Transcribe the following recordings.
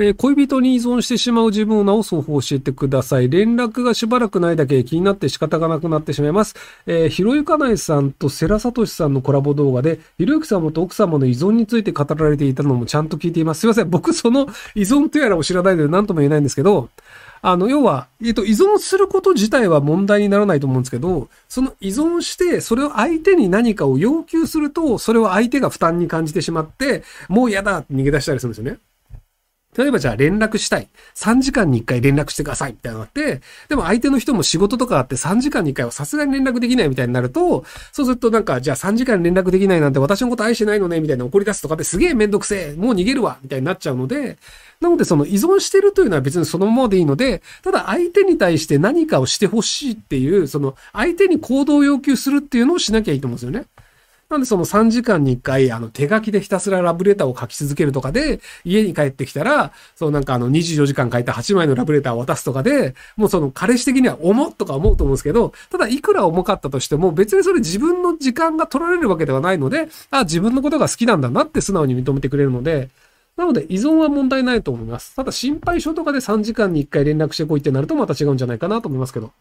えー、恋人に依存してしまう自分を治す方法を教えてください。連絡がしばらくないだけ気になって仕方がなくなってしまいます。えー、ひろゆかないさんと世良聡さんのコラボ動画で、ひろゆき様と奥様の依存について語られていたのもちゃんと聞いています。すいません。僕その依存とやらを知らないので何とも言えないんですけど、あの、要は、えっと、依存すること自体は問題にならないと思うんですけど、その依存して、それを相手に何かを要求すると、それを相手が負担に感じてしまって、もう嫌だって逃げ出したりするんですよね。例えばじゃあ連絡したい。3時間に1回連絡してくださいみたいなのがあって、でも相手の人も仕事とかあって3時間に1回はさすがに連絡できないみたいになると、そうするとなんか、じゃあ3時間連絡できないなんて私のこと愛してないのねみたいな怒り出すとかですげえめんどくせえもう逃げるわみたいになっちゃうので、なのでその依存してるというのは別にそのままでいいので、ただ相手に対して何かをしてほしいっていう、その相手に行動を要求するっていうのをしなきゃいいと思うんですよね。なんでその3時間に1回、あの、手書きでひたすらラブレターを書き続けるとかで、家に帰ってきたら、そうなんかあの、24時間書いた8枚のラブレターを渡すとかで、もうその彼氏的には重っとか思うと思うんですけど、ただいくら重かったとしても、別にそれ自分の時間が取られるわけではないので、あ、自分のことが好きなんだなって素直に認めてくれるので、なので依存は問題ないと思います。ただ心配性とかで3時間に1回連絡してこいってなるとまた違うんじゃないかなと思いますけど。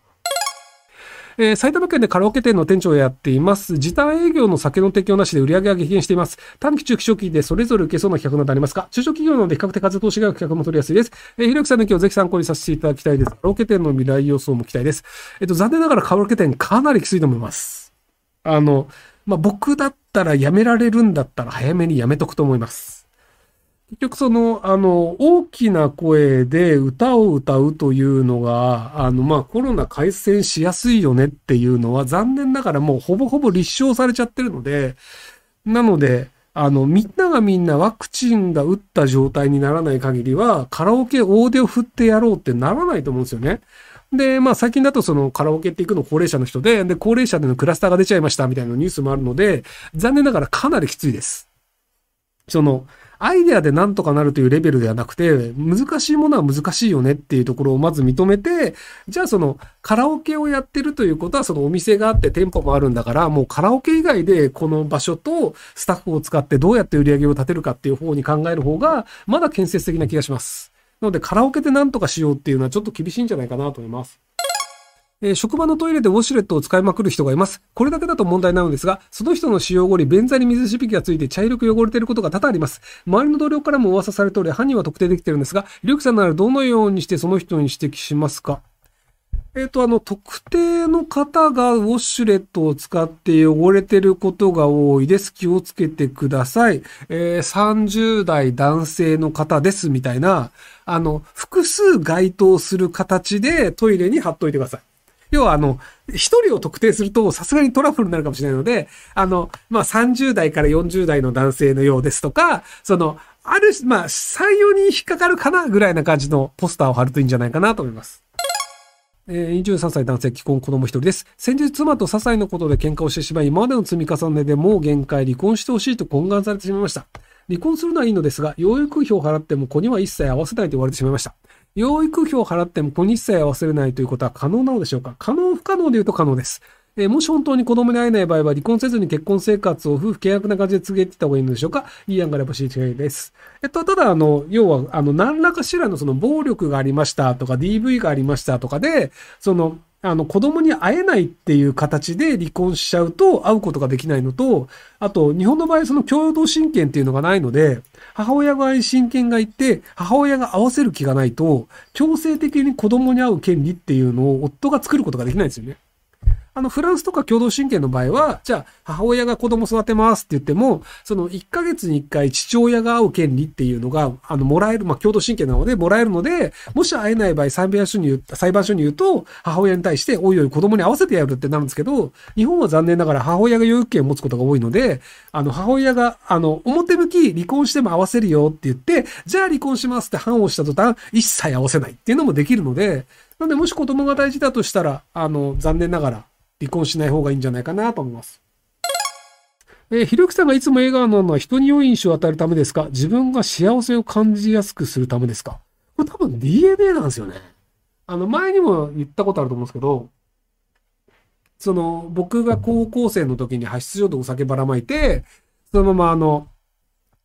えー、埼玉県でカラオケ店の店長をやっています。時短営業の酒の提供なしで売り上げが激減しています。短期中期初期でそれぞれ受けそうな企画などありますか中小企業なので比較的活動しが企画も取りやすいです。えー、ひろゆきさんの今日ぜひ参考にさせていただきたいです。カラオケ店の未来予想も期待です。えっ、と、残念ながらカラオケ店かなりきついと思います。あの、まあ、僕だったら辞められるんだったら早めに辞めとくと思います。結局その、あの、大きな声で歌を歌うというのが、あの、まあ、コロナ感染しやすいよねっていうのは残念ながらもうほぼほぼ立証されちゃってるので、なので、あの、みんながみんなワクチンが打った状態にならない限りは、カラオケ大手を振ってやろうってならないと思うんですよね。で、まあ最近だとそのカラオケって行くの高齢者の人で、で、高齢者でのクラスターが出ちゃいましたみたいなニュースもあるので、残念ながらかなりきついです。その、アイデアでなんとかなるというレベルではなくて、難しいものは難しいよねっていうところをまず認めて、じゃあそのカラオケをやってるということはそのお店があって店舗もあるんだから、もうカラオケ以外でこの場所とスタッフを使ってどうやって売り上げを立てるかっていう方に考える方が、まだ建設的な気がします。なのでカラオケでなんとかしようっていうのはちょっと厳しいんじゃないかなと思います。えー、職場のトイレでウォシュレットを使いまくる人がいます。これだけだと問題なのですが、その人の使用後に便座に水しぶきがついて茶色く汚れていることが多々あります。周りの同僚からも噂されており、犯人は特定できているんですが、リュウキさんならどのようにしてその人に指摘しますか？えっ、ー、と、あの、特定の方がウォッシュレットを使って汚れてることが多いです。気をつけてください。えー、30代男性の方ですみたいな、あの、複数該当する形でトイレに貼っといてください。要はあの、一人を特定するとさすがにトラブルになるかもしれないので、あの、まあ、30代から40代の男性のようですとか、その、ある、まあ、3、4人引っかかるかなぐらいな感じのポスターを貼るといいんじゃないかなと思います。えー、23歳男性、既婚子供一人です。先日妻と些細なことで喧嘩をしてしまい、今までの積み重ねでもう限界離婚してほしいと懇願されてしまいました。離婚するのはいいのですが、養育費を払っても子には一切合わせないと言われてしまいました。養育費を払っても子に一切合わせれないということは可能なのでしょうか？可能不可能で言うと可能です。えー、もし本当に子供に会えない場合は離婚せずに結婚生活を夫婦契約な感じで告げていった方がいいのでしょうか？いい案があれば知りたいです。えっと、ただ、あの、要は、あの、何らかしらのその暴力がありましたとか DV がありましたとかで、その、あの、子供に会えないっていう形で離婚しちゃうと会うことができないのと、あと、日本の場合その共同親権っていうのがないので、母親側に親権がいて、母親が合わせる気がないと、強制的に子供に会う権利っていうのを夫が作ることができないんですよね。あの、フランスとか共同親権の場合は、じゃあ、母親が子供育てますって言っても、その1ヶ月に1回父親が会う権利っていうのが、あの、もらえる、まあ、共同親権なので、もらえるので、もし会えない場合、裁判所に言う、裁判所に言うと、母親に対して、おいおい子供に合わせてやるってなるんですけど、日本は残念ながら母親が養育権を持つことが多いので、あの、母親が、あの、表向き離婚しても合わせるよって言って、じゃあ離婚しますって判をした途端、一切合わせないっていうのもできるので、なので、もし子供が大事だとしたら、あの、残念ながら、離婚しない方がいいんじゃないかなと思います。えー、ひろきさんがいつも笑顔なのは人に良い印象を与えるためですか？自分が幸せを感じやすくするためですか？これ多分 DNA なんですよね。あの、前にも言ったことあると思うんですけど、その、僕が高校生の時に派出所でお酒ばらまいて、そのままあの、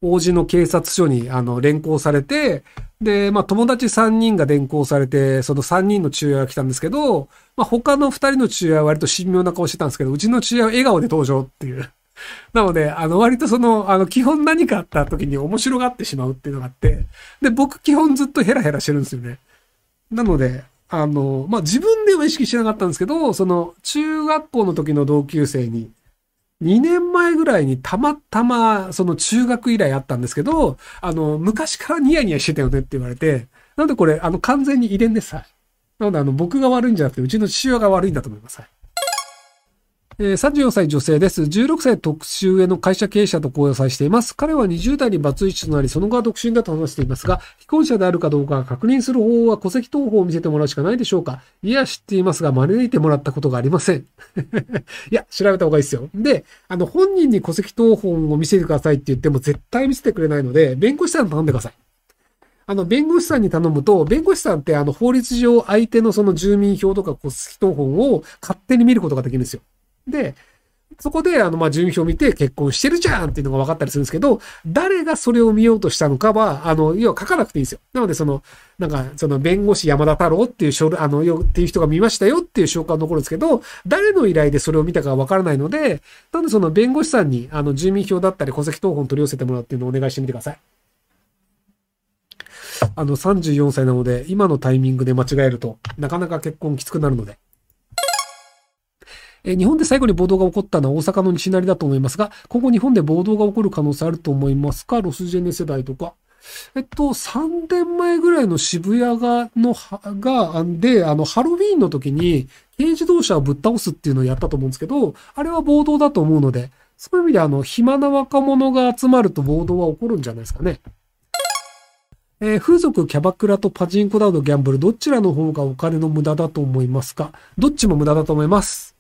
王子の警察署に、あの、連行されて、で、まあ、友達3人が連行されて、その3人の父親が来たんですけど、まあ、他の2人の父親は割と神妙な顔してたんですけど、うちの父親は笑顔で登場っていう。なので、あの、割とその、あの、基本何かあった時に面白がってしまうっていうのがあって、で、僕基本ずっとヘラヘラしてるんですよね。なので、あの、まあ、自分では意識しなかったんですけど、その、中学校の時の同級生に、2年前ぐらいにたまたま、その中学以来あったんですけど、あの、昔からニヤニヤしてたよねって言われて、なんでこれ、あの、完全に遺伝でさ。なので、あの、僕が悪いんじゃなくて、うちの父親が悪いんだと思います。えー、34歳女性です。16歳特殊上の会社経営者と交際しています。彼は20代にバツイチとなり、その後は独身だと話していますが、既婚者であるかどうか確認する方法は戸籍謄本を見せてもらうしかないでしょうかいや、知っていますが、招いてもらったことがありません。いや、調べた方がいいですよ。で、あの、本人に戸籍謄本を見せてくださいって言っても絶対見せてくれないので、弁護士さん頼んでください。あの、弁護士さんに頼むと、弁護士さんってあの、法律上相手のその住民票とか戸籍謄本を勝手に見ることができるんですよ。で、そこで、あの、まあ、住民票を見て結婚してるじゃんっていうのが分かったりするんですけど、誰がそれを見ようとしたのかは、あの、要は書かなくていいんですよ。なので、その、なんか、その、弁護士山田太郎っていう書類、あの、よ、っていう人が見ましたよっていう証拠が残るんですけど、誰の依頼でそれを見たかは分からないので、なんでその弁護士さんに、あの、住民票だったり戸籍謄本取り寄せてもらうっていうのをお願いしてみてください。あの、34歳なので、今のタイミングで間違えると、なかなか結婚きつくなるので、え日本で最後に暴動が起こったのは大阪の西成だと思いますが、今後日本で暴動が起こる可能性あると思いますか？ロスジェネ世代とか。えっと、3年前ぐらいの渋谷が、の、が、で、あの、ハロウィーンの時に、軽自動車をぶっ倒すっていうのをやったと思うんですけど、あれは暴動だと思うので、そういう意味であの、暇な若者が集まると暴動は起こるんじゃないですかね。えー、風俗、キャバクラとパチンコなどギャンブル、どちらの方がお金の無駄だと思いますか？どっちも無駄だと思います。